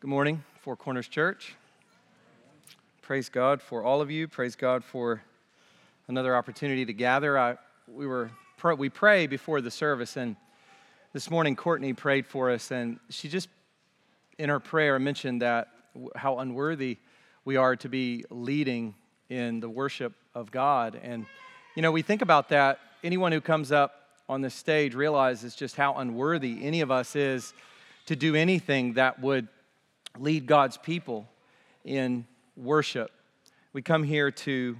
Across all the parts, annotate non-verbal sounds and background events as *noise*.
Good morning, Four Corners Church. Praise God for all of you. Praise God for another opportunity to gather. I, we were we pray before the service, and this morning Courtney prayed for us, and she just in her prayer mentioned that how unworthy we are to be leading in the worship of God. And you know, we think about that. Anyone who comes up on this stage realizes just how unworthy any of us is to do anything that would lead God's people in worship. We come here to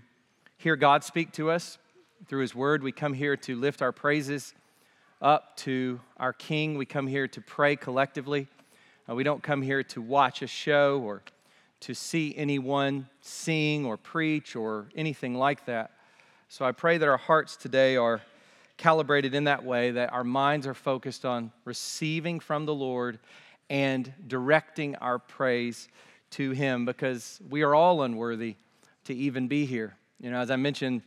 hear God speak to us through His Word. We come here to lift our praises up to our King. We come here to pray collectively. Uh, we don't come here to watch a show or to see anyone sing or preach or anything like that. So I pray that our hearts today are calibrated in that way, that our minds are focused on receiving from the Lord and directing our praise to Him because we are all unworthy to even be here. You know, as I mentioned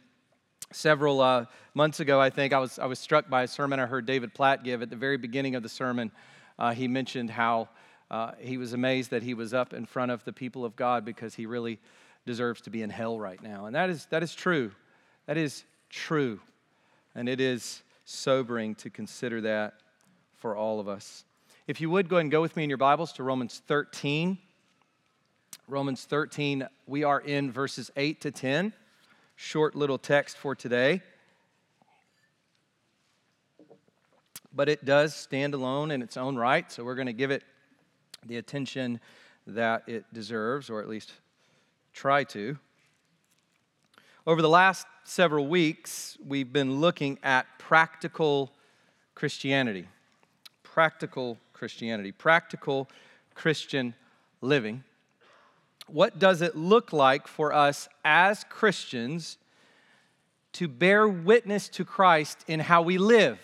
several uh, months ago, I think I was, I was struck by a sermon I heard David Platt give at the very beginning of the sermon. Uh, he mentioned how uh, he was amazed that he was up in front of the people of God because he really deserves to be in hell right now. And that is, that is true. That is true. And it is sobering to consider that for all of us. If you would go ahead and go with me in your Bibles to Romans 13. Romans 13, we are in verses 8 to 10. Short little text for today. But it does stand alone in its own right, so we're going to give it the attention that it deserves, or at least try to. Over the last several weeks, we've been looking at practical Christianity. Practical Christianity, practical Christian living. What does it look like for us as Christians to bear witness to Christ in how we live,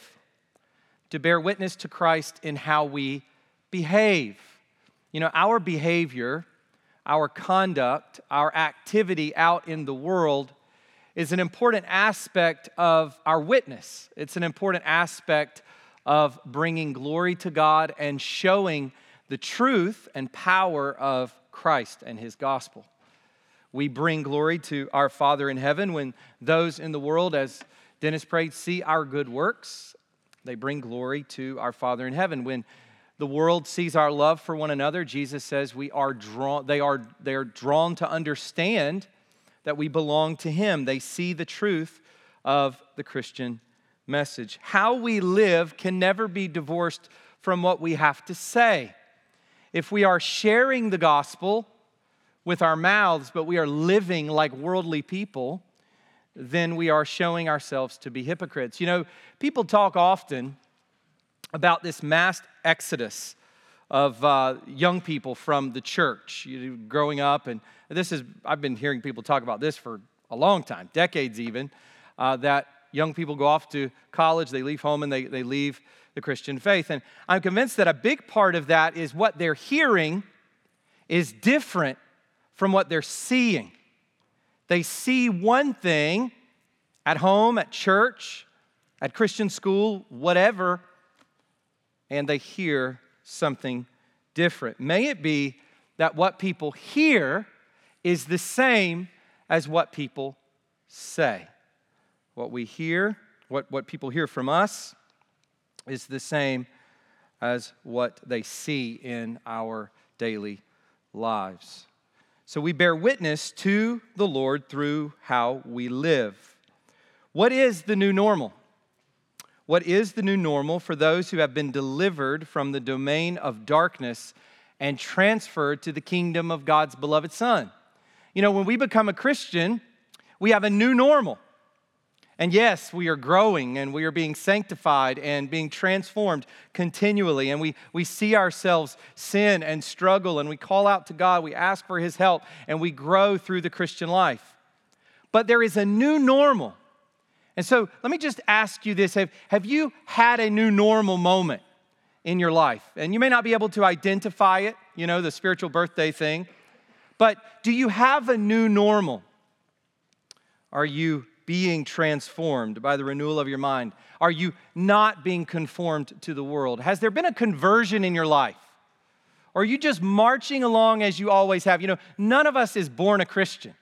to bear witness to Christ in how we behave? You know, our behavior, our conduct, our activity out in the world is an important aspect of our witness. It's an important aspect of bringing glory to God and showing the truth and power of Christ and his gospel. We bring glory to our Father in heaven when those in the world, as Dennis prayed, see our good works. They bring glory to our Father in heaven. When the world sees our love for one another, Jesus says we are drawn, they are, they are drawn to understand that we belong to Him. They see the truth of the Christian message. How we live can never be divorced from what we have to say. If we are sharing the gospel with our mouths, but we are living like worldly people, then we are showing ourselves to be hypocrites. You know, people talk often about this mass exodus of uh, young people from the church you growing up. And this is, I've been hearing people talk about this for a long time, decades even, uh, that young people go off to college, they leave home, and they, they leave the Christian faith. And I'm convinced that a big part of that is what they're hearing is different from what they're seeing. They see one thing at home, at church, at Christian school, whatever, and they hear something different. May it be that what people hear is the same as what people say. What we hear, what, what people hear from us, is the same as what they see in our daily lives. So we bear witness to the Lord through how we live. What is the new normal? What is the new normal for those who have been delivered from the domain of darkness and transferred to the kingdom of God's beloved Son? You know, when we become a Christian, we have a new normal. And yes, we are growing and we are being sanctified and being transformed continually. And we, we see ourselves sin and struggle and we call out to God, we ask for His help, and we grow through the Christian life. But there is a new normal. And so let me just ask you this have, have you had a new normal moment in your life? And you may not be able to identify it, you know, the spiritual birthday thing, but do you have a new normal? Are you being transformed by the renewal of your mind? Are you not being conformed to the world? Has there been a conversion in your life? Or are you just marching along as you always have? You know, none of us is born a Christian.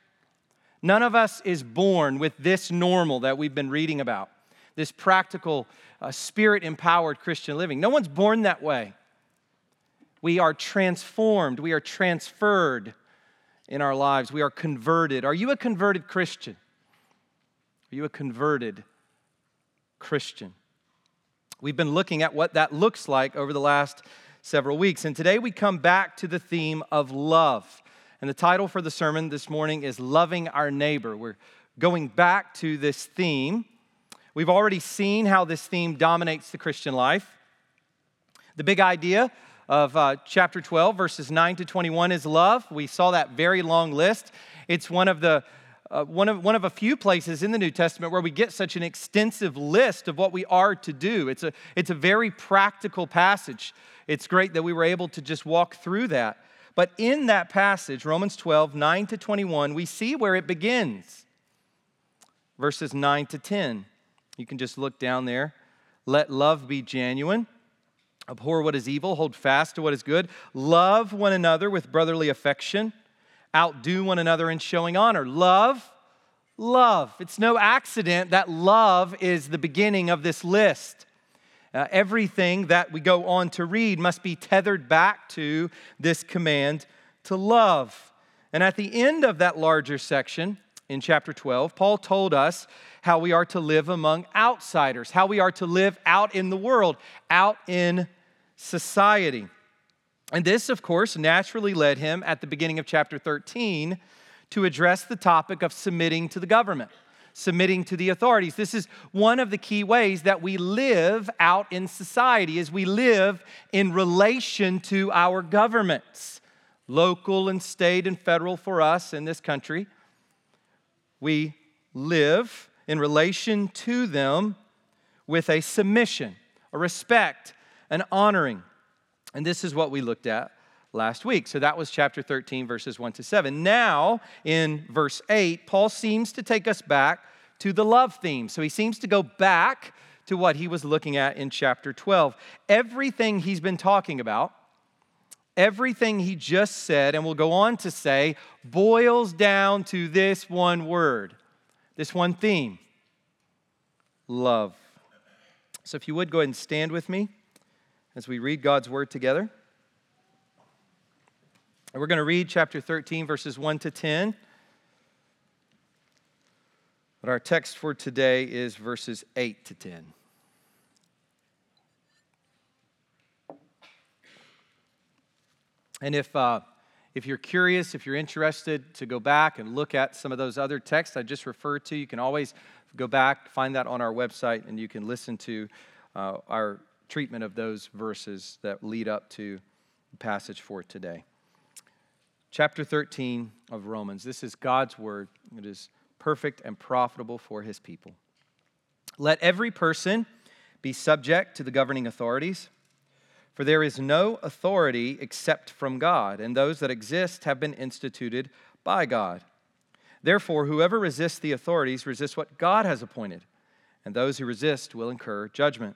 None of us is born with this normal that we've been reading about, this practical, uh, spirit empowered Christian living. No one's born that way. We are transformed, we are transferred in our lives, we are converted. Are you a converted Christian? Are you a converted Christian? We've been looking at what that looks like over the last several weeks. And today we come back to the theme of love. And the title for the sermon this morning is Loving Our Neighbor. We're going back to this theme. We've already seen how this theme dominates the Christian life. The big idea of uh, chapter 12, verses 9 to 21, is love. We saw that very long list. It's one of the uh, one, of, one of a few places in the New Testament where we get such an extensive list of what we are to do. It's a, it's a very practical passage. It's great that we were able to just walk through that. But in that passage, Romans 12, 9 to 21, we see where it begins. Verses 9 to 10. You can just look down there. Let love be genuine. Abhor what is evil, hold fast to what is good. Love one another with brotherly affection outdo one another in showing honor. Love, love. It's no accident that love is the beginning of this list. Uh, everything that we go on to read must be tethered back to this command to love. And at the end of that larger section in chapter 12, Paul told us how we are to live among outsiders, how we are to live out in the world, out in society. And this, of course, naturally led him at the beginning of chapter 13 to address the topic of submitting to the government, submitting to the authorities. This is one of the key ways that we live out in society is we live in relation to our governments, local and state and federal for us in this country. We live in relation to them with a submission, a respect, an honoring. And this is what we looked at last week. So that was chapter 13, verses 1 to 7. Now, in verse 8, Paul seems to take us back to the love theme. So he seems to go back to what he was looking at in chapter 12. Everything he's been talking about, everything he just said, and will go on to say, boils down to this one word, this one theme love. So if you would go ahead and stand with me as we read God's word together. And we're going to read chapter 13, verses 1 to 10. But our text for today is verses 8 to 10. And if, uh, if you're curious, if you're interested to go back and look at some of those other texts I just referred to, you can always go back, find that on our website, and you can listen to uh, our treatment of those verses that lead up to the passage for today. Chapter 13 of Romans. This is God's word. It is perfect and profitable for his people. Let every person be subject to the governing authorities, for there is no authority except from God, and those that exist have been instituted by God. Therefore, whoever resists the authorities resists what God has appointed, and those who resist will incur judgment.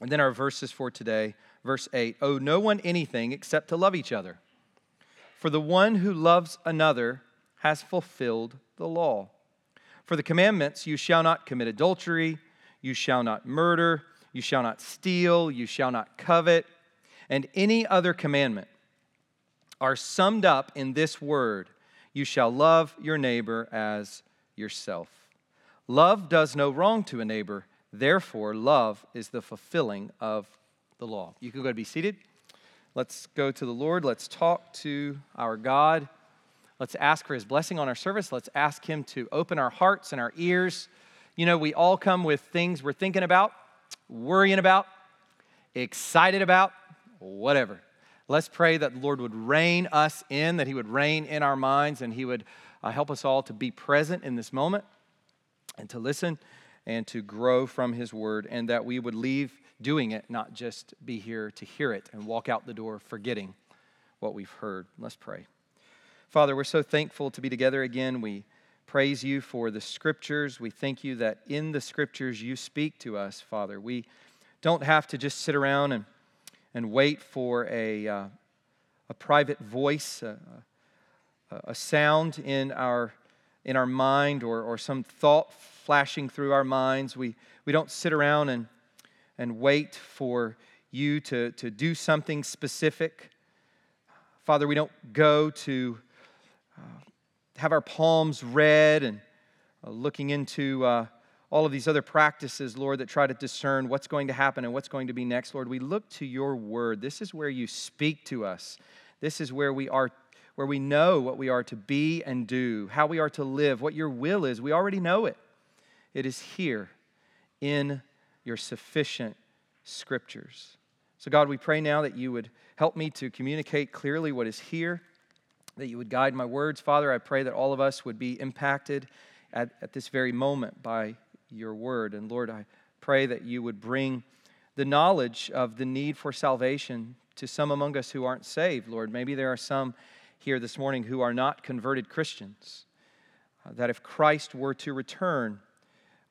And then our verses for today, verse 8 Owe no one anything except to love each other. For the one who loves another has fulfilled the law. For the commandments, you shall not commit adultery, you shall not murder, you shall not steal, you shall not covet, and any other commandment. are summed up in this word you shall love your neighbor as yourself. Love does no wrong to a neighbor, therefore, love is the fulfilling of the law. You can go to be seated. Let's go to the Lord. Let's talk to our God. Let's ask for his blessing on our service. Let's ask him to open our hearts and our ears. You know, we all come with things we're thinking about, worrying about, excited about, whatever. Let's pray that the Lord would rein us in, that He would rein in our minds, and He would uh, help us all to be present in this moment and to listen and to grow from His Word, and that we would leave doing it, not just be here to hear it and walk out the door forgetting what we've heard. Let's pray. Father, we're so thankful to be together again. We praise you for the scriptures. We thank you that in the scriptures you speak to us, Father. We don't have to just sit around and and wait for a, uh, a private voice, a, a, sound in our, in our mind, or, or some thought flashing through our minds. We, we don't sit around and, and wait for you to, to do something specific. Father, we don't go to uh, have our palms read and uh, looking into uh, all of these other practices, Lord, that try to discern what's going to happen and what's going to be next, Lord, we look to your word. This is where you speak to us. This is where we are where we know what we are to be and do, how we are to live, what your will is. We already know it. It is here in your sufficient scriptures. So, God, we pray now that you would help me to communicate clearly what is here, that you would guide my words. Father, I pray that all of us would be impacted at, at this very moment by your word. And Lord, I pray that you would bring the knowledge of the need for salvation to some among us who aren't saved, Lord. Maybe there are some here this morning who are not converted Christians. Uh, that if Christ were to return,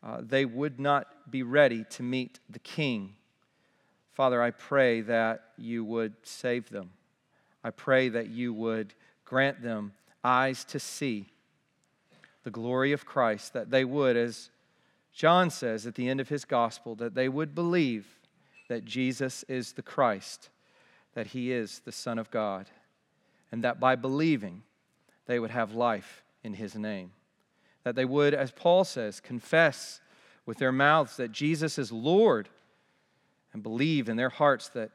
uh, they would not be ready to meet the King. Father, I pray that you would save them. I pray that you would grant them eyes to see the glory of Christ, that they would, as John says at the end of his gospel that they would believe that Jesus is the Christ, that he is the Son of God, and that by believing they would have life in his name. That they would, as Paul says, confess with their mouths that Jesus is Lord and believe in their hearts that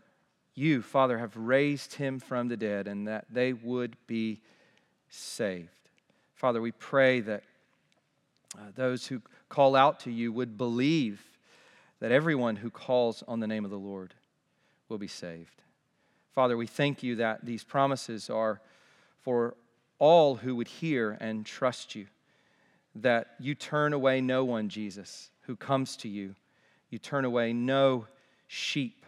you, Father, have raised him from the dead and that they would be saved. Father, we pray that uh, those who call out to you would believe that everyone who calls on the name of the Lord will be saved. Father, we thank you that these promises are for all who would hear and trust you, that you turn away no one, Jesus, who comes to you. You turn away no sheep.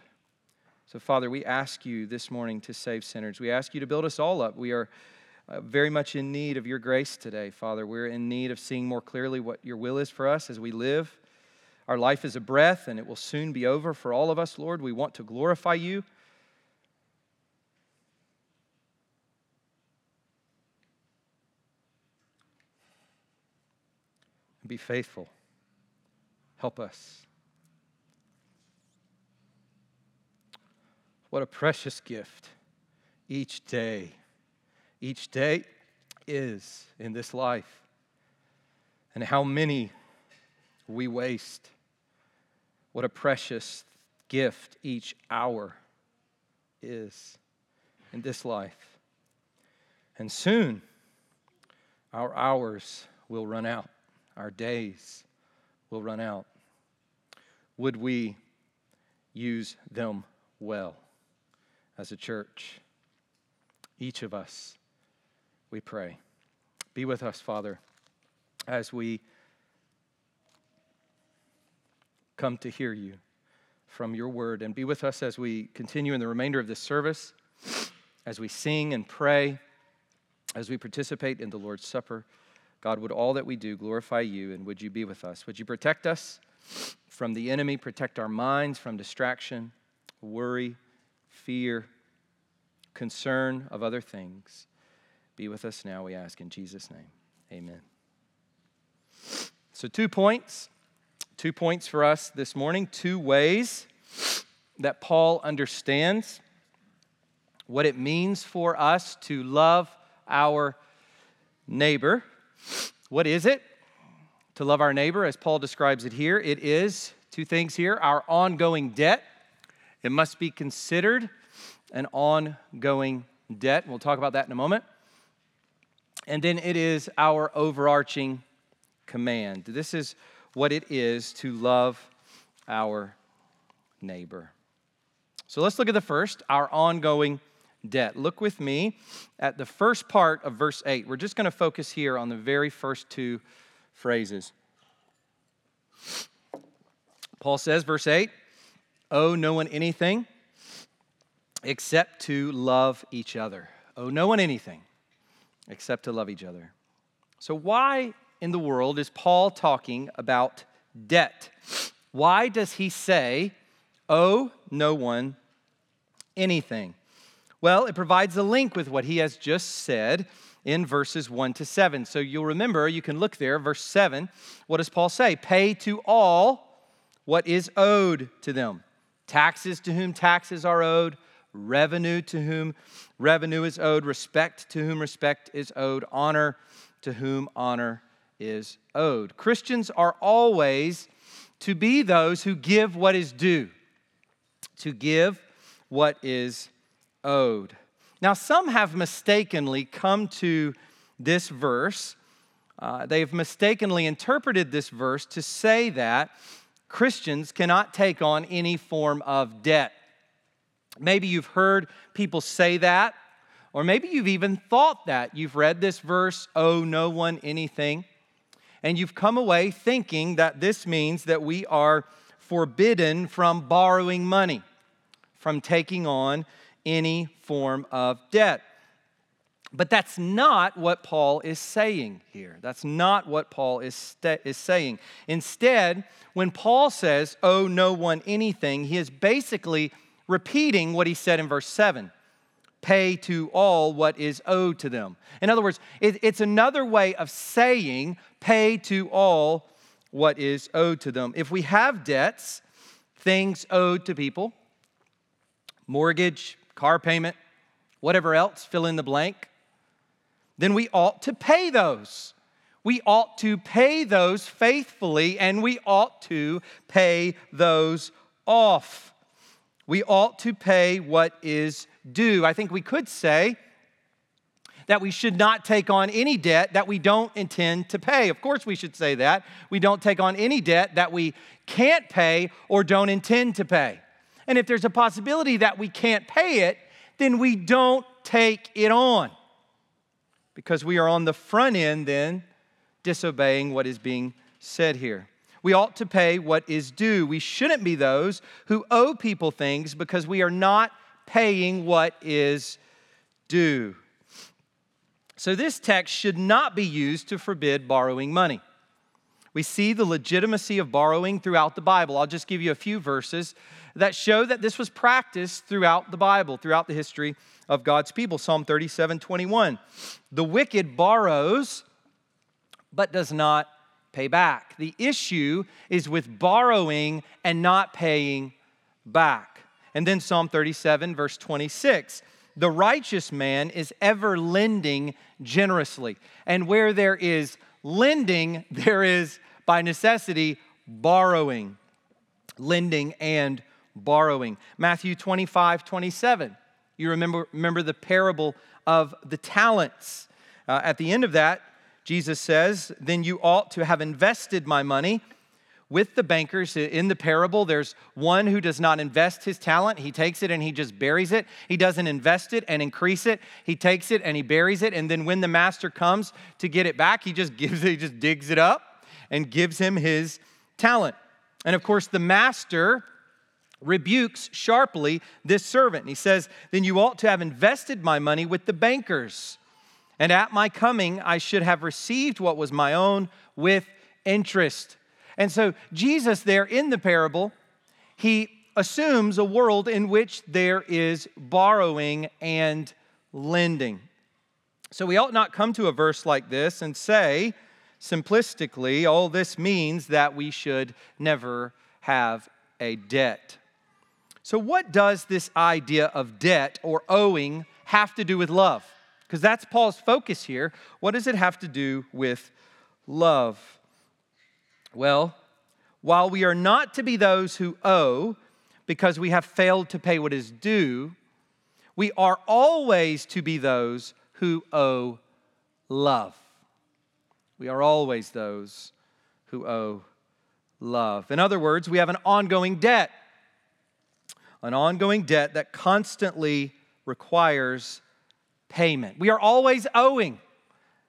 So, Father, we ask you this morning to save sinners. We ask you to build us all up. We are uh, very much in need of your grace today, Father. We're in need of seeing more clearly what your will is for us as we live. Our life is a breath, and it will soon be over for all of us, Lord. We want to glorify you. Be faithful. Help us. What a precious gift each day each day is in this life and how many we waste. What a precious gift each hour is in this life. And soon our hours will run out, our days will run out. Would we use them well as a church? Each of us we pray. Be with us, Father, as we come to hear you from your word. And be with us as we continue in the remainder of this service, as we sing and pray, as we participate in the Lord's Supper. God, would all that we do glorify you, and would you be with us? Would you protect us from the enemy, protect our minds from distraction, worry, fear, concern of other things? Be with us now, we ask in Jesus' name. Amen. So, two points. Two points for us this morning. Two ways that Paul understands what it means for us to love our neighbor. What is it? To love our neighbor, as Paul describes it here, it is two things here our ongoing debt. It must be considered an ongoing debt. We'll talk about that in a moment. And then it is our overarching command. This is what it is to love our neighbor. So let's look at the first, our ongoing debt. Look with me at the first part of verse 8. We're just going to focus here on the very first two phrases. Paul says, verse 8, owe no one anything except to love each other. Owe no one anything except to love each other. So, why in the world is Paul talking about debt? Why does he say, owe no one anything? Well, it provides a link with what he has just said in verses 1 to 7. So you'll remember, you can look there, verse 7. What does Paul say? Pay to all what is owed to them. Taxes to whom taxes are owed, revenue to whom revenue is owed, respect to whom respect is owed, honor to whom honor is owed. Christians are always to be those who give what is due, to give what is owed. Now, some have mistakenly come to this verse, uh, they've mistakenly interpreted this verse to say that Christians cannot take on any form of debt. Maybe you've heard people say that, or maybe you've even thought that. You've read this verse, owe no one anything, and you've come away thinking that this means that we are forbidden from borrowing money, from taking on any form of debt. But that's not what Paul is saying here. That's not what Paul is, st- is saying. Instead, when Paul says, owe no one anything, he is basically repeating what he said in verse 7 pay to all what is owed to them. In other words, it, it's another way of saying pay to all what is owed to them. If we have debts, things owed to people, mortgage, car payment, whatever else, fill in the blank, then we ought to pay those. We ought to pay those faithfully and we ought to pay those off we ought to pay what is due. I think we could say that we should not take on any debt that we don't intend to pay. Of course, we should say that. We don't take on any debt that we can't pay or don't intend to pay. And if there's a possibility that we can't pay it, then we don't take it on because we are on the front end then disobeying what is being said here. We ought to pay what is due. We shouldn't be those who owe people things because we are not paying what is due. So, this text should not be used to forbid borrowing money. We see the legitimacy of borrowing throughout the Bible. I'll just give you a few verses that show that this was practiced throughout the Bible, throughout the history of God's people. Psalm 37 21. The wicked borrows, but does not pay back. The issue is with borrowing and not paying back. And then Psalm 37, verse 26 the righteous man is ever lending generously. And where there is lending, there is by necessity borrowing. Lending and borrowing. Matthew 25, 27. You remember, remember the parable of the talents. Uh, at the end of that, Jesus says, Then you ought to have invested my money with the bankers. In the parable, there's one who does not invest his talent. He takes it and he just buries it. He doesn't invest it and increase it. He takes it and he buries it. And then when the master comes to get it back, he just *laughs* gives it, he just digs it up and gives him his talent. And of course, the master rebukes sharply this servant. And he says, Then you ought to have invested my money with the bankers and at my coming, I should have received what was my own with interest. And so, Jesus, there in the parable, he assumes a world in which there is borrowing and lending. So, we ought not come to a verse like this and say, simplistically, all this means that we should never have a debt. So, what does this idea of debt or owing have to do with love? Because that's Paul's focus here. What does it have to do with love? Well, while we are not to be those who owe because we have failed to pay what is due, we are always to be those who owe love. We are always those who owe love. In other words, we have an ongoing debt, an ongoing debt that constantly requires payment. We are always owing.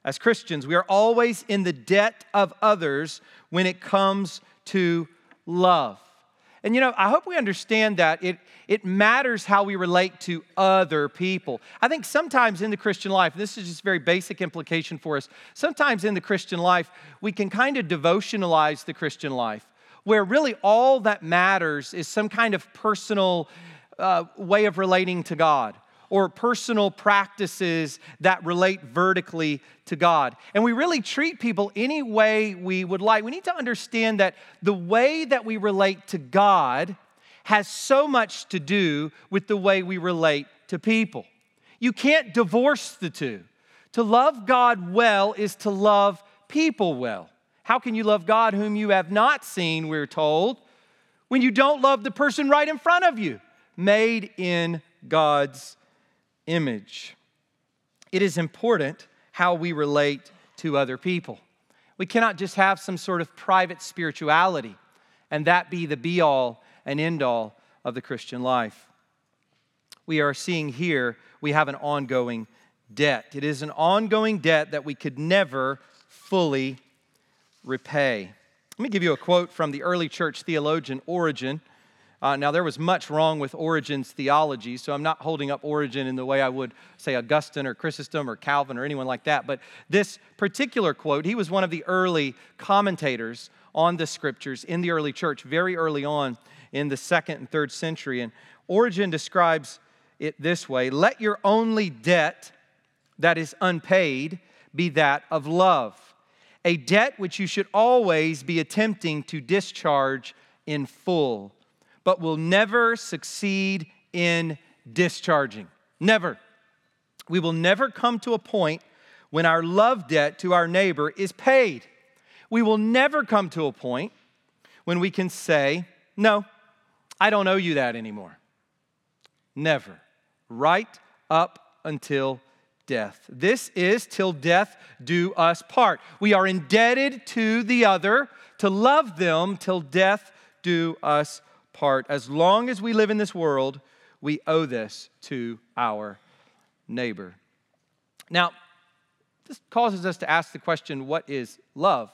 As Christians, we are always in the debt of others when it comes to love. And you know, I hope we understand that it, it matters how we relate to other people. I think sometimes in the Christian life, this is just very basic implication for us, sometimes in the Christian life, we can kind of devotionalize the Christian life, where really all that matters is some kind of personal uh, way of relating to God or personal practices that relate vertically to God. And we really treat people any way we would like. We need to understand that the way that we relate to God has so much to do with the way we relate to people. You can't divorce the two. To love God well is to love people well. How can you love God whom you have not seen, we're told, when you don't love the person right in front of you, made in God's image. It is important how we relate to other people. We cannot just have some sort of private spirituality and that be the be all and end all of the Christian life. We are seeing here we have an ongoing debt. It is an ongoing debt that we could never fully repay. Let me give you a quote from the early church theologian Origen. Uh, now, there was much wrong with Origen's theology, so I'm not holding up Origen in the way I would say Augustine or Chrysostom or Calvin or anyone like that. But this particular quote, he was one of the early commentators on the scriptures in the early church, very early on in the second and third century. And Origen describes it this way Let your only debt that is unpaid be that of love, a debt which you should always be attempting to discharge in full but will never succeed in discharging. Never. We will never come to a point when our love debt to our neighbor is paid. We will never come to a point when we can say, No, I don't owe you that anymore. Never. Right up until death. This is till death do us part. We are indebted to the other to love them till death do us part. As long as we live in this world, we owe this to our neighbor. Now, this causes us to ask the question what is love?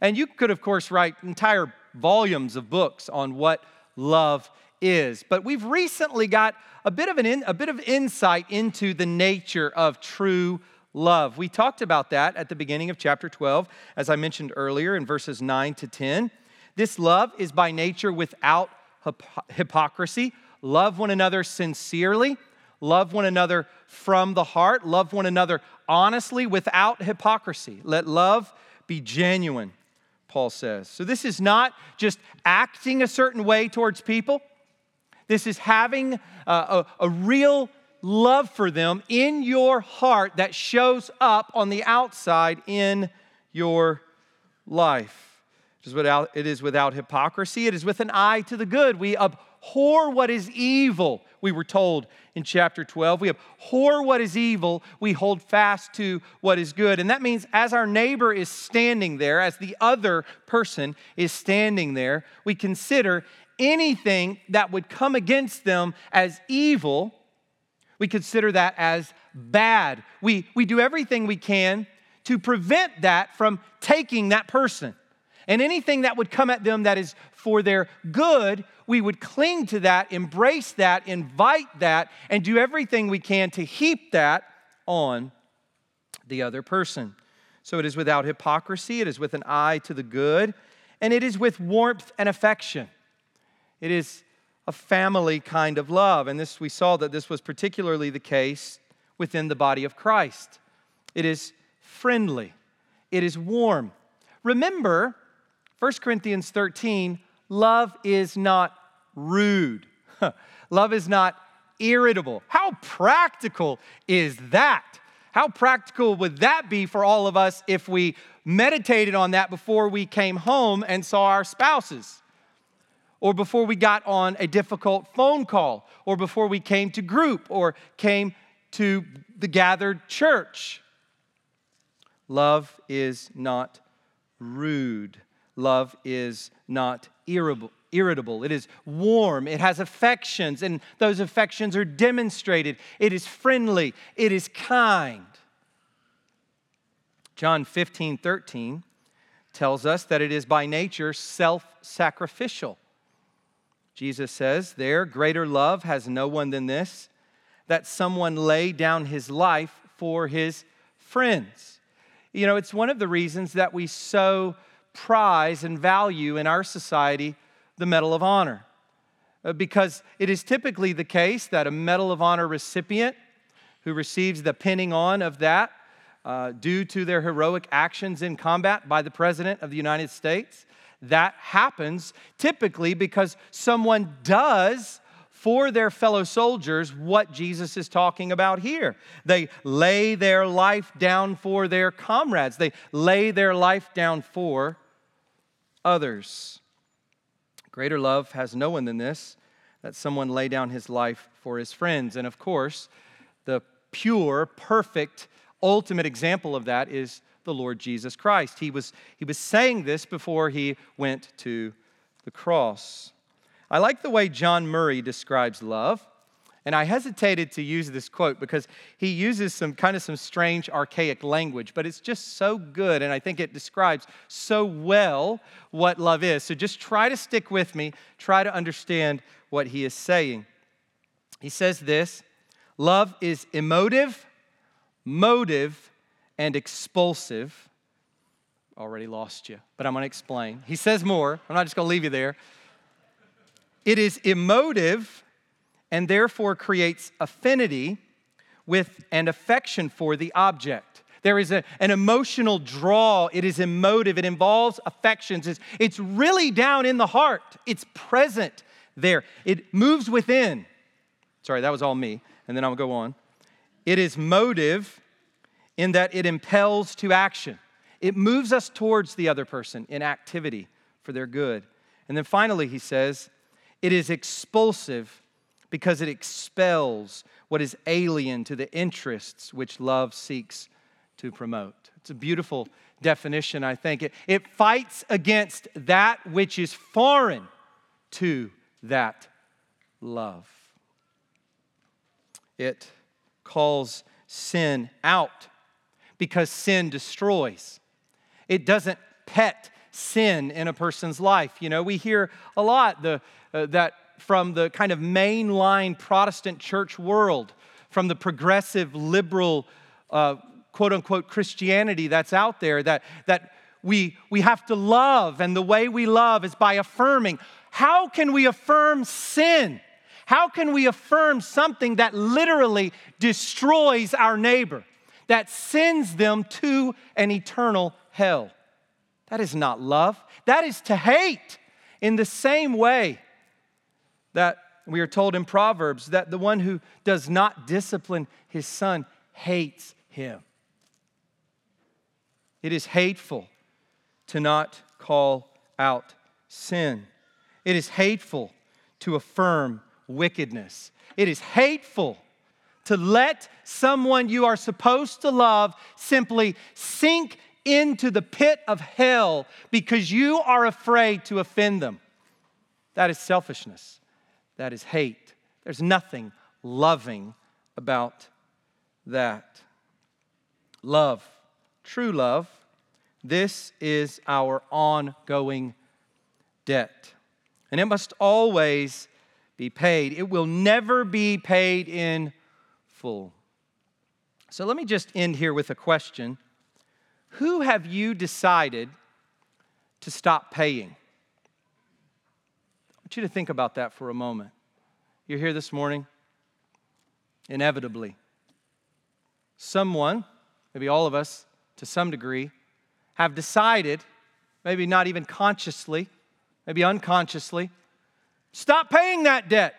And you could, of course, write entire volumes of books on what love is. But we've recently got a bit of an in, a bit of insight into the nature of true love. We talked about that at the beginning of chapter 12 as I mentioned earlier in verses 9 to 10. This love is by nature without hypocrisy. Love one another sincerely. Love one another from the heart. Love one another honestly without hypocrisy. Let love be genuine, Paul says. So, this is not just acting a certain way towards people, this is having a, a, a real love for them in your heart that shows up on the outside in your life. It is, without, it is without hypocrisy. It is with an eye to the good. We abhor what is evil, we were told in chapter 12. We abhor what is evil. We hold fast to what is good. And that means as our neighbor is standing there, as the other person is standing there, we consider anything that would come against them as evil, we consider that as bad. We, we do everything we can to prevent that from taking that person. And anything that would come at them that is for their good, we would cling to that, embrace that, invite that, and do everything we can to heap that on the other person. So it is without hypocrisy, it is with an eye to the good, and it is with warmth and affection. It is a family kind of love. And this we saw that this was particularly the case within the body of Christ. It is friendly. It is warm. Remember 1 Corinthians 13, love is not rude. *laughs* Love is not irritable. How practical is that? How practical would that be for all of us if we meditated on that before we came home and saw our spouses? Or before we got on a difficult phone call, or before we came to group, or came to the gathered church. Love is not rude. Love is not irritable irritable, it is warm, it has affections, and those affections are demonstrated. It is friendly, it is kind. John 15, 13 tells us that it is by nature self sacrificial. Jesus says there, greater love has no one than this, that someone lay down his life for his friends. You know, it's one of the reasons that we so prize and value in our society the Medal of Honor. Uh, because it is typically the case that a Medal of Honor recipient who receives the pinning on of that uh, due to their heroic actions in combat by the President of the United States, that happens typically because someone does for their fellow soldiers what Jesus is talking about here. They lay their life down for their comrades, they lay their life down for others. Greater love has no one than this, that someone lay down his life for his friends. And of course, the pure, perfect, ultimate example of that is the Lord Jesus Christ. He was, he was saying this before he went to the cross. I like the way John Murray describes love. And I hesitated to use this quote because he uses some kind of some strange archaic language, but it's just so good and I think it describes so well what love is. So just try to stick with me, try to understand what he is saying. He says this love is emotive, motive, and expulsive. Already lost you, but I'm going to explain. He says more. I'm not just going to leave you there. It is emotive and therefore creates affinity with and affection for the object. There is a, an emotional draw. It is emotive. It involves affections. It's, it's really down in the heart. It's present there. It moves within. Sorry, that was all me. And then I'll go on. It is motive in that it impels to action. It moves us towards the other person in activity for their good. And then finally, he says, it is expulsive because it expels what is alien to the interests which love seeks to promote. It's a beautiful definition, I think. It, it fights against that which is foreign to that love. It calls sin out because sin destroys. It doesn't pet sin in a person's life. You know, we hear a lot the, uh, that from the kind of mainline Protestant church world, from the progressive liberal, uh, quote unquote, Christianity that's out there, that, that we, we have to love, and the way we love is by affirming. How can we affirm sin? How can we affirm something that literally destroys our neighbor, that sends them to an eternal hell? That is not love. That is to hate. In the same way, that we are told in Proverbs that the one who does not discipline his son hates him. It is hateful to not call out sin. It is hateful to affirm wickedness. It is hateful to let someone you are supposed to love simply sink into the pit of hell because you are afraid to offend them. That is selfishness that is hate. There's nothing loving about that. Love, true love, this is our ongoing debt. And it must always be paid. It will never be paid in full. So let me just end here with a question Who have you decided to stop paying? I want you to think about that for a moment. You're here this morning, inevitably. Someone, maybe all of us to some degree, have decided, maybe not even consciously, maybe unconsciously, stop paying that debt.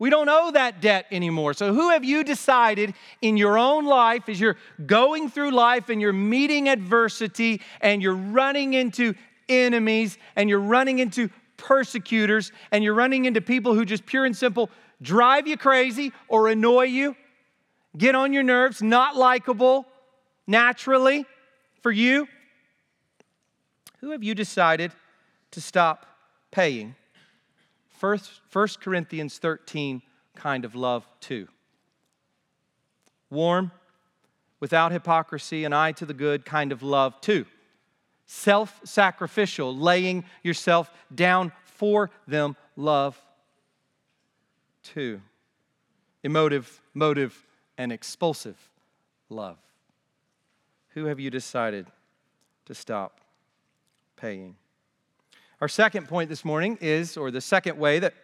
We don't owe that debt anymore. So, who have you decided in your own life as you're going through life and you're meeting adversity and you're running into enemies and you're running into persecutors and you're running into people who just pure and simple drive you crazy or annoy you, get on your nerves, not likable naturally for you? Who have you decided to stop paying? First, 1 Corinthians 13 kind of love, too. Warm, without hypocrisy, an eye to the good kind of love, too. Self sacrificial, laying yourself down for them, love, too. Emotive, motive, and expulsive love. Who have you decided to stop paying? Our second point this morning is, or the second way that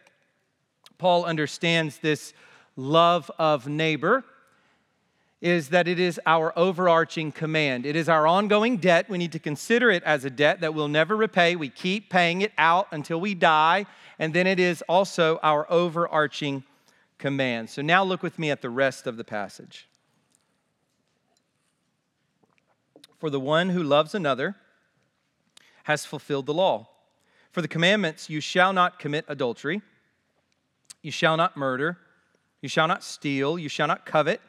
Paul understands this love of neighbor, is that it is our overarching command. It is our ongoing debt. We need to consider it as a debt that we'll never repay. We keep paying it out until we die. And then it is also our overarching command. So now look with me at the rest of the passage. For the one who loves another has fulfilled the law. For the commandments, you shall not commit adultery, you shall not murder, you shall not steal, you shall not covet,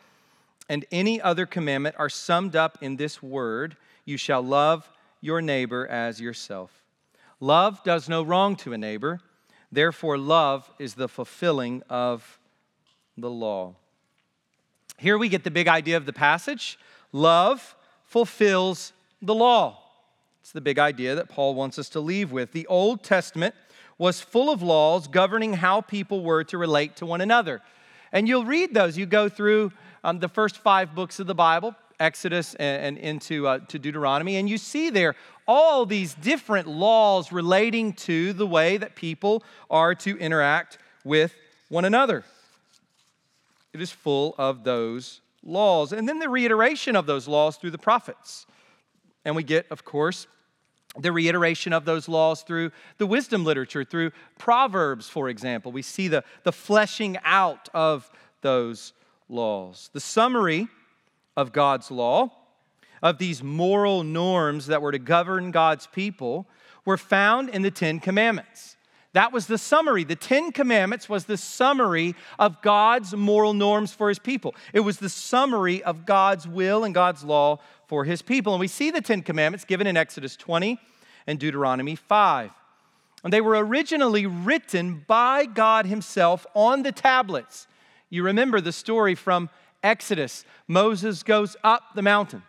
and any other commandment are summed up in this word you shall love your neighbor as yourself. Love does no wrong to a neighbor, therefore, love is the fulfilling of the law. Here we get the big idea of the passage love fulfills the law. It's the big idea that Paul wants us to leave with. The Old Testament was full of laws governing how people were to relate to one another. And you'll read those. You go through um, the first five books of the Bible, Exodus and, and into uh, to Deuteronomy, and you see there all these different laws relating to the way that people are to interact with one another. It is full of those laws. And then the reiteration of those laws through the prophets. And we get, of course, the reiteration of those laws through the wisdom literature, through Proverbs, for example. We see the, the fleshing out of those laws. The summary of God's law, of these moral norms that were to govern God's people, were found in the Ten Commandments. That was the summary. The Ten Commandments was the summary of God's moral norms for his people. It was the summary of God's will and God's law for his people. And we see the Ten Commandments given in Exodus 20 and Deuteronomy 5. And they were originally written by God himself on the tablets. You remember the story from Exodus. Moses goes up the mountain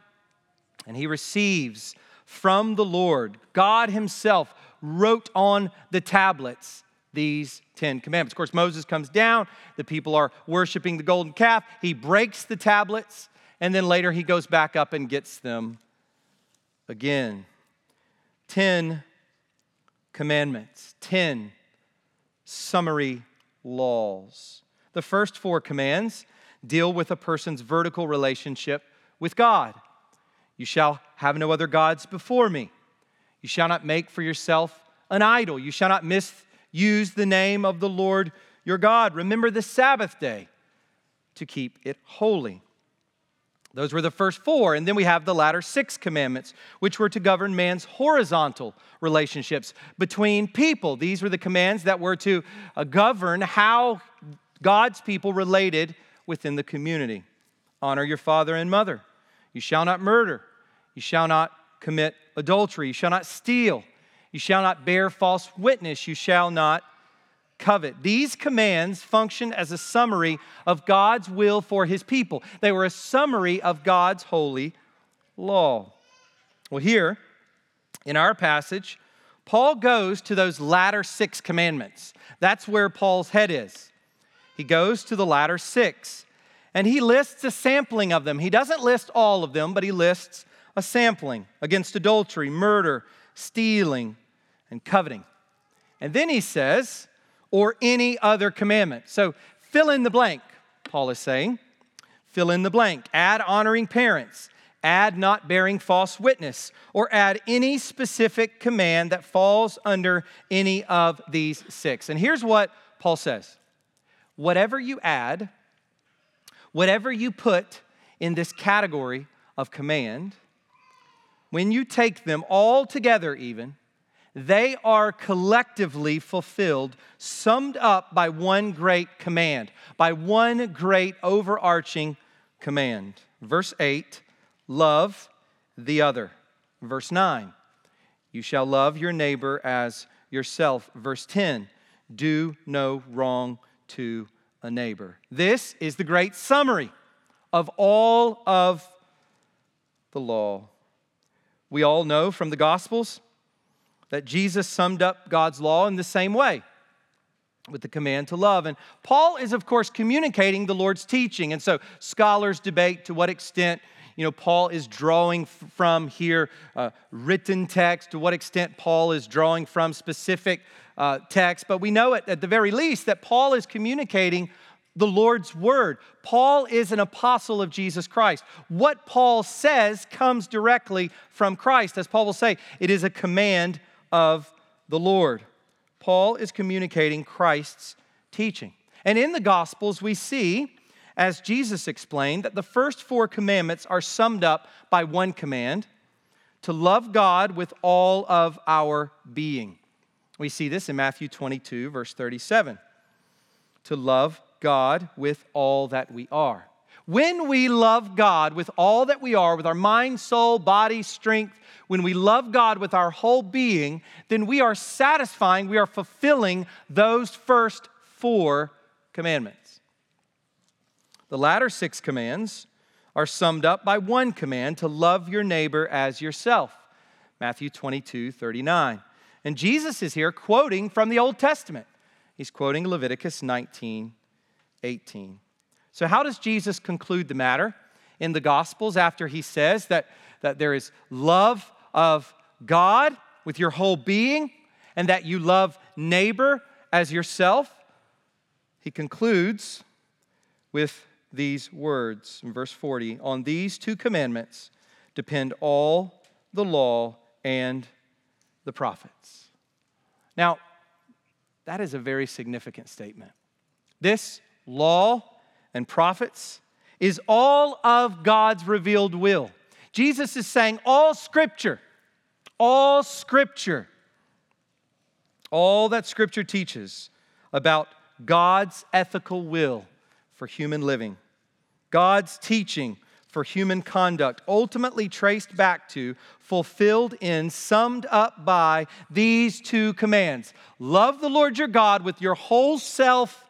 and he receives from the Lord, God himself wrote on the tablets these Ten Commandments. Of course, Moses comes down, the people are worshiping the golden calf, he breaks the tablets, and then later he goes back up and gets them again. 10 commandments, 10 summary laws. The first four commands deal with a person's vertical relationship with God. You shall have no other gods before me. You shall not make for yourself an idol. You shall not misuse the name of the Lord your God. Remember the Sabbath day to keep it holy. Those were the first four. And then we have the latter six commandments, which were to govern man's horizontal relationships between people. These were the commands that were to uh, govern how God's people related within the community. Honor your father and mother. You shall not murder. You shall not commit adultery. You shall not steal. You shall not bear false witness. You shall not covet. These commands function as a summary of God's will for his people. They were a summary of God's holy law. Well, here in our passage, Paul goes to those latter six commandments. That's where Paul's head is. He goes to the latter six and he lists a sampling of them. He doesn't list all of them, but he lists a sampling against adultery, murder, stealing, and coveting. And then he says, or any other commandment. So fill in the blank, Paul is saying. Fill in the blank. Add honoring parents. Add not bearing false witness. Or add any specific command that falls under any of these six. And here's what Paul says whatever you add, whatever you put in this category of command, when you take them all together, even, they are collectively fulfilled, summed up by one great command, by one great overarching command. Verse 8 love the other. Verse 9 you shall love your neighbor as yourself. Verse 10 do no wrong to a neighbor. This is the great summary of all of the law. We all know from the Gospels that Jesus summed up God's law in the same way with the command to love. And Paul is, of course, communicating the Lord's teaching. And so scholars debate to what extent. You know, Paul is drawing from here uh, written text, to what extent Paul is drawing from specific uh, text. But we know it at the very least that Paul is communicating the Lord's word. Paul is an apostle of Jesus Christ. What Paul says comes directly from Christ. As Paul will say, it is a command of the Lord. Paul is communicating Christ's teaching. And in the Gospels, we see, as Jesus explained, that the first four commandments are summed up by one command to love God with all of our being. We see this in Matthew 22, verse 37. To love God with all that we are. When we love God with all that we are, with our mind, soul, body, strength, when we love God with our whole being, then we are satisfying, we are fulfilling those first four commandments. The latter six commands are summed up by one command to love your neighbor as yourself. Matthew 22, 39. And Jesus is here quoting from the Old Testament. He's quoting Leviticus 19, 18. So, how does Jesus conclude the matter in the Gospels after he says that, that there is love of God with your whole being and that you love neighbor as yourself? He concludes with these words in verse 40 On these two commandments depend all the law and the prophets. Now, that is a very significant statement. This law, and prophets is all of God's revealed will. Jesus is saying all scripture, all scripture, all that scripture teaches about God's ethical will for human living, God's teaching for human conduct, ultimately traced back to, fulfilled in, summed up by these two commands love the Lord your God with your whole self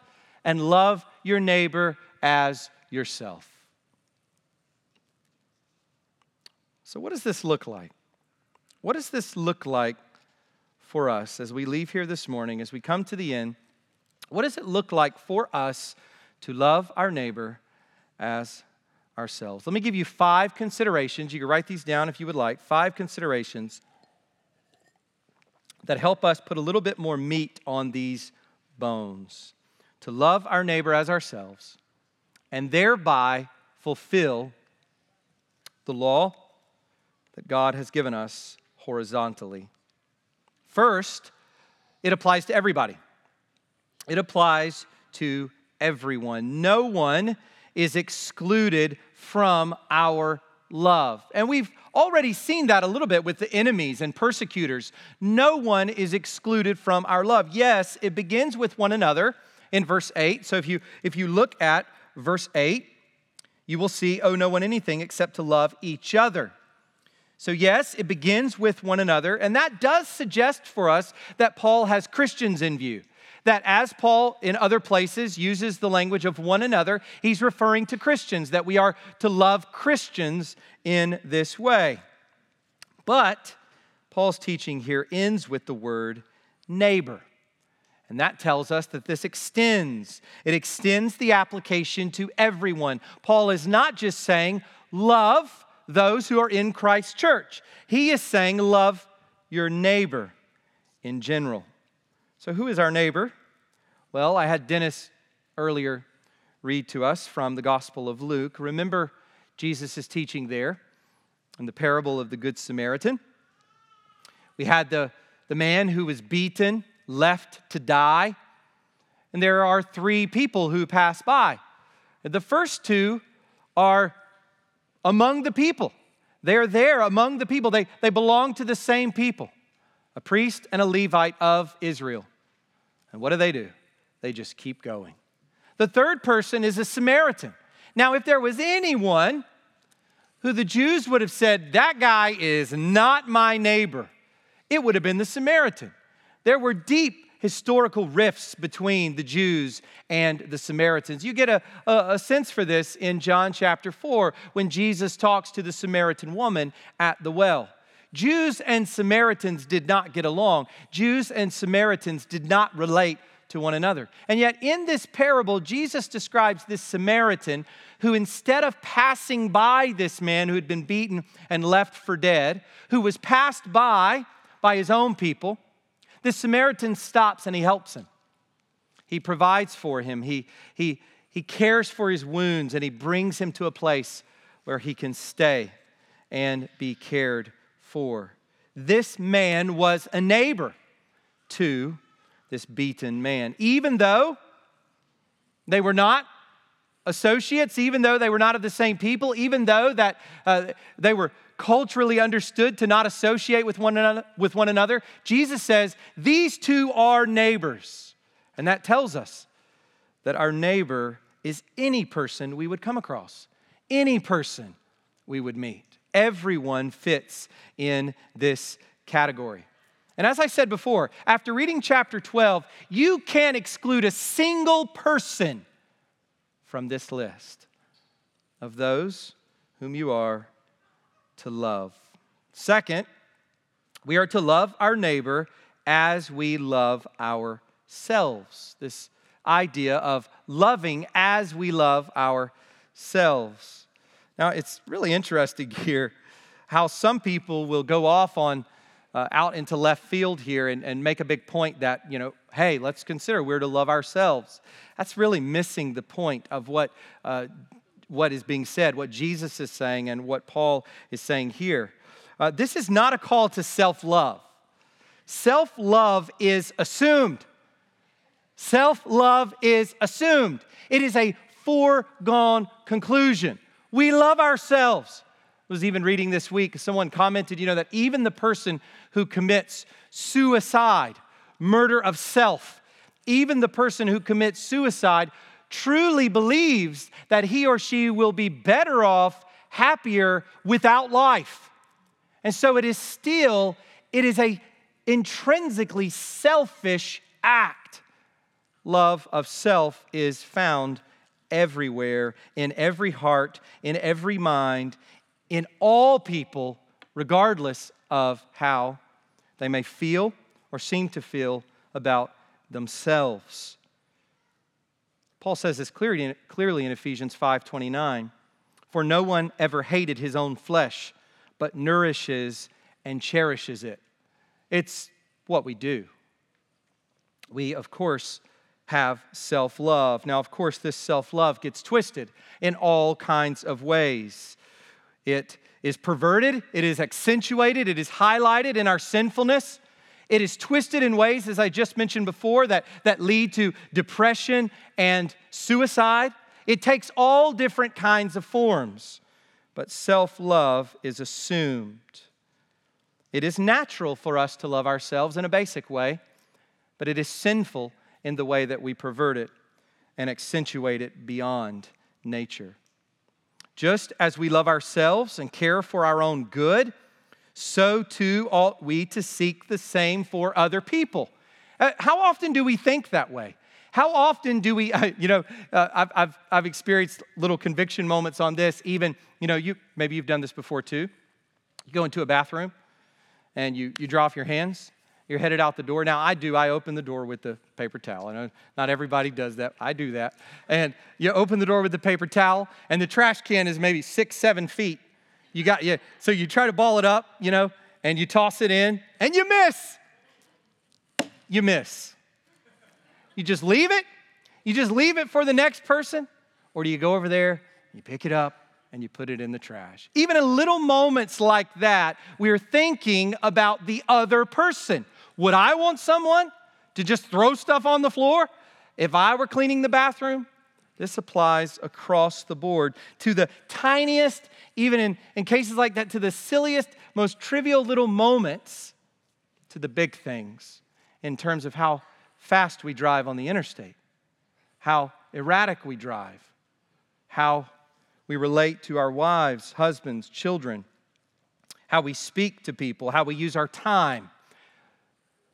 and love your neighbor as yourself. So, what does this look like? What does this look like for us as we leave here this morning, as we come to the end? What does it look like for us to love our neighbor as ourselves? Let me give you five considerations. You can write these down if you would like. Five considerations that help us put a little bit more meat on these bones to love our neighbor as ourselves and thereby fulfill the law that God has given us horizontally. First, it applies to everybody. It applies to everyone. No one is excluded from our love. And we've already seen that a little bit with the enemies and persecutors. No one is excluded from our love. Yes, it begins with one another in verse 8. So if you if you look at verse 8, you will see owe no one anything except to love each other. So, yes, it begins with one another, and that does suggest for us that Paul has Christians in view. That as Paul in other places uses the language of one another, he's referring to Christians, that we are to love Christians in this way. But Paul's teaching here ends with the word neighbor. And that tells us that this extends. It extends the application to everyone. Paul is not just saying, love those who are in Christ's church. He is saying, love your neighbor in general. So, who is our neighbor? Well, I had Dennis earlier read to us from the Gospel of Luke. Remember Jesus' teaching there in the parable of the Good Samaritan. We had the, the man who was beaten left to die. And there are three people who pass by. The first two are among the people. They're there among the people. They, they belong to the same people a priest and a Levite of Israel. And what do they do? They just keep going. The third person is a Samaritan. Now, if there was anyone who the Jews would have said, that guy is not my neighbor, it would have been the Samaritan. There were deep historical rifts between the Jews and the Samaritans. You get a, a, a, sense for this in John chapter 4 when Jesus talks to the Samaritan woman at the well. Jews and Samaritans did not get along. Jews and Samaritans did not relate to one another. And yet, in this parable, Jesus describes this Samaritan who, instead of passing by this man who had been beaten and left for dead, who was passed by by his own people, this Samaritan stops and he helps him. He provides for him, he, he, he cares for his wounds, and he brings him to a place where he can stay and be cared for. This man was a neighbor to this beaten man. Even though they were not associates, even though they were not of the same people, even though that uh, they were culturally understood to not associate with one, another, with one another, Jesus says these two are neighbors. And that tells us that our neighbor is any person we would come across, any person we would meet. Everyone fits in this category. And as I said before, after reading chapter 12, you can't exclude a single person from this list of those whom you are to love. Second, we are to love our neighbor as we love ourselves. This idea of loving as we love ourselves. Now, it's really interesting *laughs* here how some people will go off on uh, out into left field here and, and make a big point that, you know, hey, let's consider we're to love ourselves. That's really missing the point of what, uh, what is being said, what Jesus is saying, and what Paul is saying here. Uh, this is not a call to self love. Self love is assumed. Self love is assumed. It is a foregone conclusion. We love ourselves was even reading this week, someone commented, you know, that even the person who commits suicide, murder of self, even the person who commits suicide truly believes that he or she will be better off, happier without life. And so it is still, it is a intrinsically selfish act. Love of self is found everywhere, in every heart, in every mind, in all people, regardless of how they may feel or seem to feel about themselves. Paul says this clearly, clearly in Ephesians 5:29, "For no one ever hated his own flesh, but nourishes and cherishes it." It's what we do. We, of course, have self love. Now, of course, this self love gets twisted in all kinds of ways. It is perverted, it is accentuated, it is highlighted in our sinfulness. It is twisted in ways, as I just mentioned before, that, that lead to depression and suicide. It takes all different kinds of forms, but self love is assumed. It is natural for us to love ourselves in a basic way, but it is sinful in the way that we pervert it and accentuate it beyond nature. Just as we love ourselves and care for our own good, so too ought we to seek the same for other people. Uh, how often do we think that way? How often do we, *laughs* uh, you know, uh, I've, I've, I've experienced little conviction moments on this. Even, you know, you maybe you've done this before too. You go into a bathroom and you, you draw off your hands you're headed out the door. Now, I do. I open the door with the paper towel. Know not everybody does that. I do that. And you open the door with the paper towel, and the trash can is maybe six, seven feet. You got you. So you try to ball it up, you know, and you toss it in, and you miss. You miss. You just leave it. You just leave it for the next person, or do you go over there, you pick it up, and you put it in the trash. Even in little moments like that, we're thinking about the other person. Would I want someone to just throw stuff on the floor? If I were cleaning the bathroom, this applies across the board to the tiniest, even in, in cases like that, to the silliest, most trivial little moments, to the big things in terms of how fast we drive on the interstate, how erratic we drive, how we relate to our wives, husbands, children, how we speak to people, how we use our time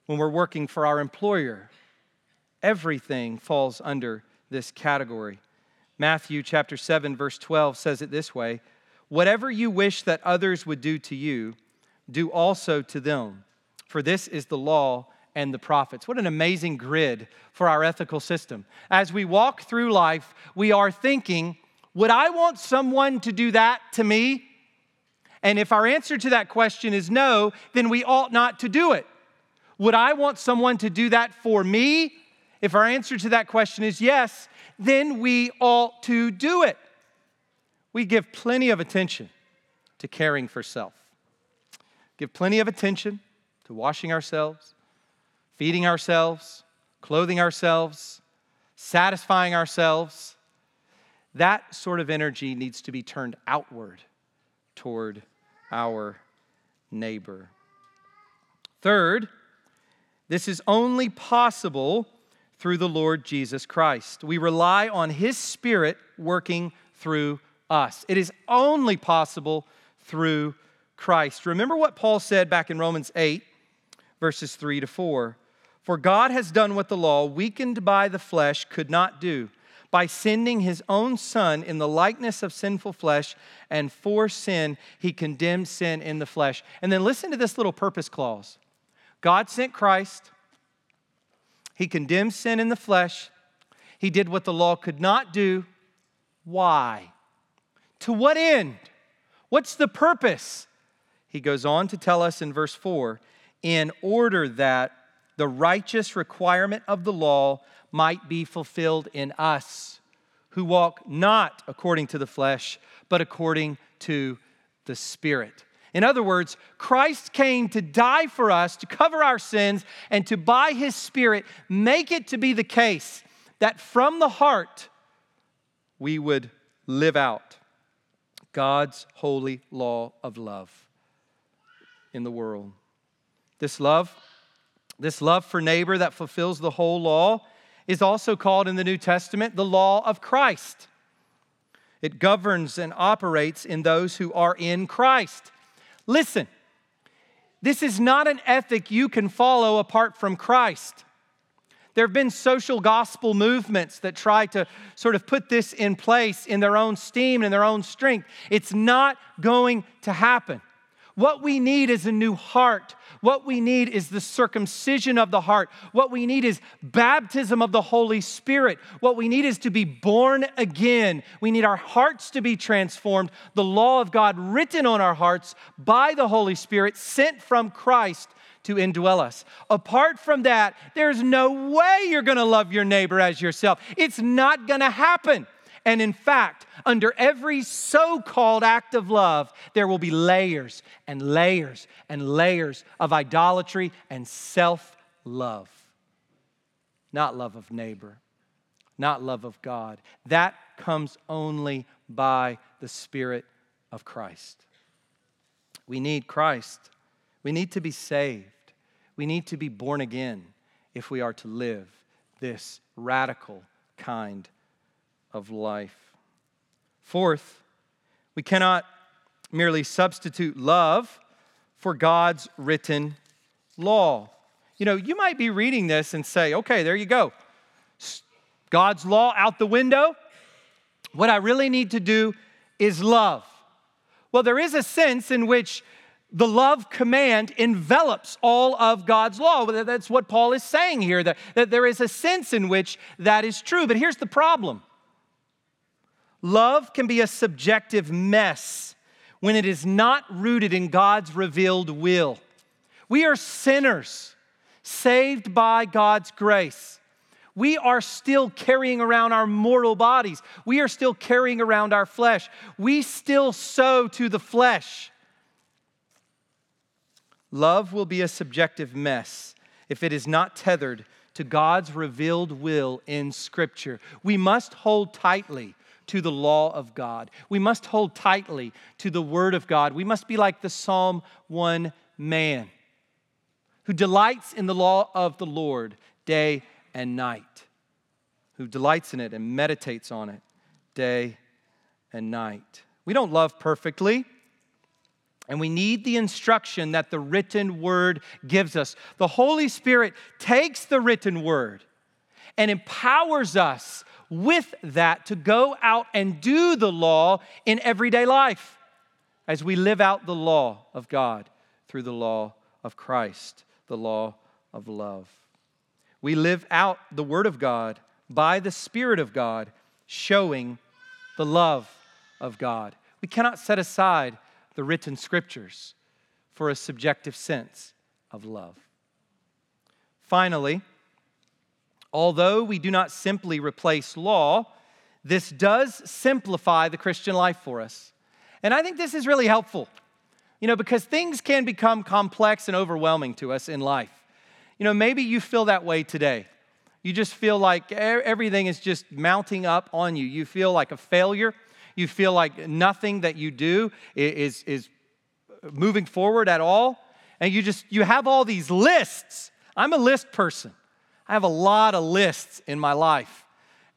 when we're working for our employer. Everything falls under this category. Matthew chapter 7 verse 12 says it this way, whatever you wish that others would do to you, do also to them, for this is the law and the prophets. What an amazing grid for our ethical system. As we walk through life, we are thinking, would I want someone to do that to me? And if our answer to that question is no, then we ought not to do it. Would I want someone to do that for me? If our answer to that question is yes, then we ought to do it. We give plenty of attention to caring for self, give plenty of attention to washing ourselves, feeding ourselves, clothing ourselves, satisfying ourselves. That sort of energy needs to be turned outward toward our neighbor. Third, this is only possible through the Lord Jesus Christ. We rely on His Spirit working through us. It is only possible through Christ. Remember what Paul said back in Romans 8, verses 3 to 4. For God has done what the law, weakened by the flesh, could not do by sending his own son in the likeness of sinful flesh, and for sin, he condemned sin in the flesh. And then listen to this little purpose clause God sent Christ, he condemned sin in the flesh, he did what the law could not do. Why? To what end? What's the purpose? He goes on to tell us in verse 4 in order that the righteous requirement of the law might be fulfilled in us who walk not according to the flesh, but according to the Spirit. In other words, Christ came to die for us, to cover our sins, and to, by his Spirit, make it to be the case that from the heart we would live out God's holy law of love in the world. This love, this love for neighbor that fulfills the whole law, is also called in the New Testament the law of Christ. It governs and operates in those who are in Christ. Listen, this is not an ethic you can follow apart from Christ. There have been social gospel movements that try to sort of put this in place in their own steam and their own strength. It's not going to happen. What we need is a new heart. What we need is the circumcision of the heart. What we need is baptism of the Holy Spirit. What we need is to be born again. We need our hearts to be transformed. The law of God written on our hearts by the Holy Spirit sent from Christ to indwell us. Apart from that, there's no way you're going to love your neighbor as yourself. It's not going to happen. And in fact, under every so called act of love, there will be layers and layers and layers of idolatry and self love. Not love of neighbor, not love of God. That comes only by the Spirit of Christ. We need Christ. We need to be saved. We need to be born again if we are to live this radical kind of life. Fourth, we cannot merely substitute love for God's written law. You know, you might be reading this and say, okay, there you go. God's law out the window. What I really need to do is love. Well, there is a sense in which the love command envelops all of God's law. That's what Paul is saying here, that, that there is a sense in which that is true. But here's the problem Love can be a subjective mess when it is not rooted in God's revealed will. We are sinners saved by God's grace. We are still carrying around our mortal bodies. We are still carrying around our flesh. We still sow to the flesh. Love will be a subjective mess if it is not tethered to God's revealed will in Scripture. We must hold tightly to the law of God. We must hold tightly to the Word of God. We must be like the Psalm 1 man who delights in the law of the Lord day and night, who delights in it and meditates on it day and night. We don't love perfectly. And we need the instruction that the written word gives us. The Holy Spirit takes the written word and empowers us with that to go out and do the law in everyday life as we live out the law of God through the law of Christ, the law of love. We live out the Word of God by the Spirit of God, showing the love of God. We cannot set aside the written scriptures for a subjective sense of love. Finally, although we do not simply replace law, this does simplify the Christian life for us. And I think this is really helpful, you know, because things can become complex and overwhelming to us in life. You know, maybe you feel that way today. You just feel like everything is just mounting up on you. You feel like a failure. You feel like nothing that you do is, is moving forward at all. And you just, you have all these lists. I'm a list person. I have a lot of lists in my life.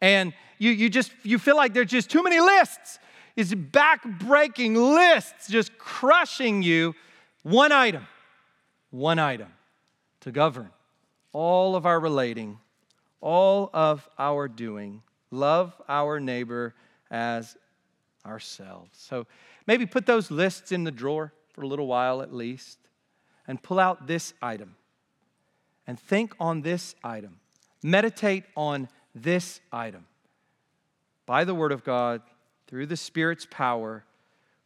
And you, you just, you feel like there's just too many lists. It's back-breaking lists just crushing you. One item, one item to govern all of our relating, all of our doing. Love our neighbor as ourselves. So maybe put those lists in the drawer for a little while at least and pull out this item and think on this item. Meditate on this item. By the Word of God, through the Spirit's power,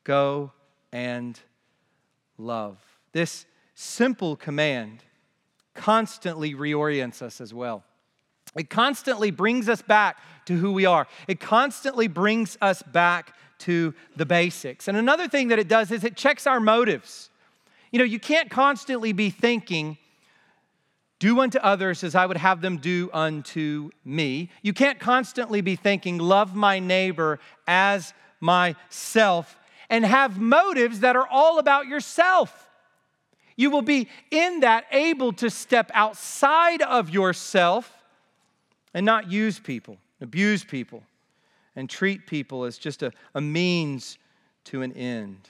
go and love. This simple command constantly reorients us as well. It constantly brings us back to who we are. It constantly brings us back to the basics. And another thing that it does is it checks our motives. You know, you can't constantly be thinking, do unto others as I would have them do unto me. You can't constantly be thinking, love my neighbor as myself, and have motives that are all about yourself. You will be in that able to step outside of yourself and not use people, abuse people, and treat people as just a, a means to an end.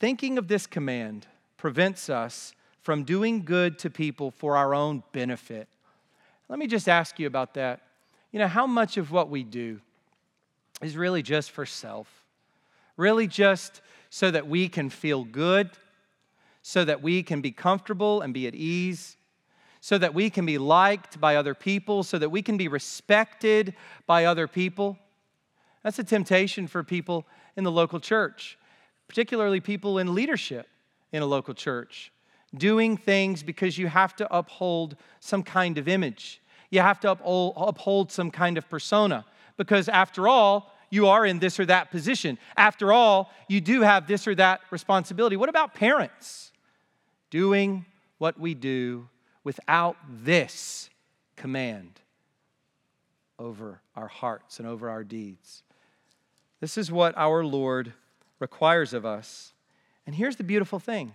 Thinking of this command prevents us from doing good to people for our own benefit. Let me just ask you about that. You know, how much of what we do is really just for self? Really just so that we can feel good, so that we can be comfortable and be at ease, so that we can be liked by other people, so that we can be respected by other people. That's a temptation for people in the local church, particularly people in leadership in a local church. Doing things because you have to uphold some kind of image. You have to uphold some kind of persona. Because after all, you are in this or that position. After all, you do have this or that responsibility. What about parents? Doing what we do without this command over our hearts and over our deeds. This is what our Lord requires of us. And here's the beautiful thing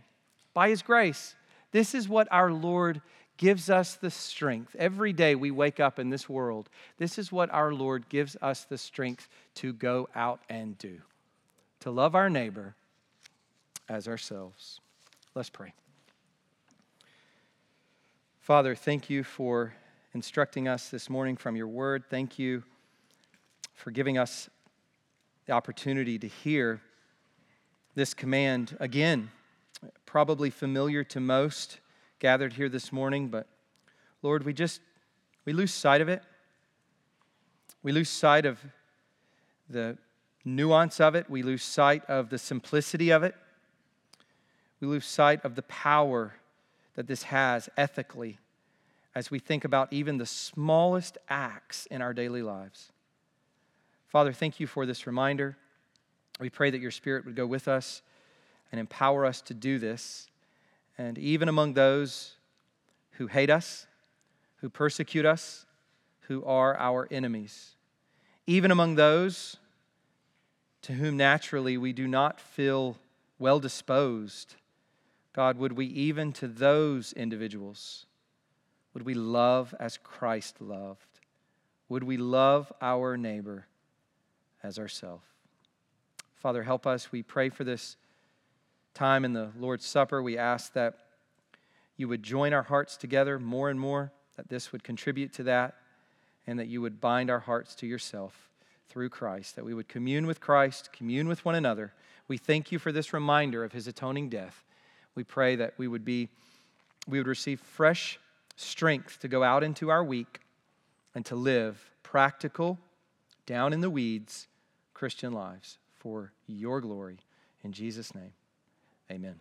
by His grace, this is what our Lord gives us the strength. Every day we wake up in this world, this is what our Lord gives us the strength to go out and do to love our neighbor as ourselves. Let's pray. Father, thank you for instructing us this morning from your word. Thank you for giving us the opportunity to hear this command again, probably familiar to most gathered here this morning, but Lord, we just we lose sight of it. We lose sight of the nuance of it. We lose sight of the simplicity of it. We lose sight of the power that this has ethically as we think about even the smallest acts in our daily lives. Father, thank you for this reminder. We pray that your Spirit would go with us and empower us to do this. And even among those who hate us, who persecute us, who are our enemies, even among those to whom naturally we do not feel well disposed. God, would we even to those individuals, would we love as Christ loved? Would we love our neighbor as ourselves? Father, help us. We pray for this time in the Lord's Supper. We ask that you would join our hearts together more and more, that this would contribute to that, and that you would bind our hearts to yourself through Christ, that we would commune with Christ, commune with one another. We thank you for this reminder of his atoning death. We pray that we would be we would receive fresh strength to go out into our week and to live practical, down in the weeds Christian lives for your glory. In Jesus' name, amen.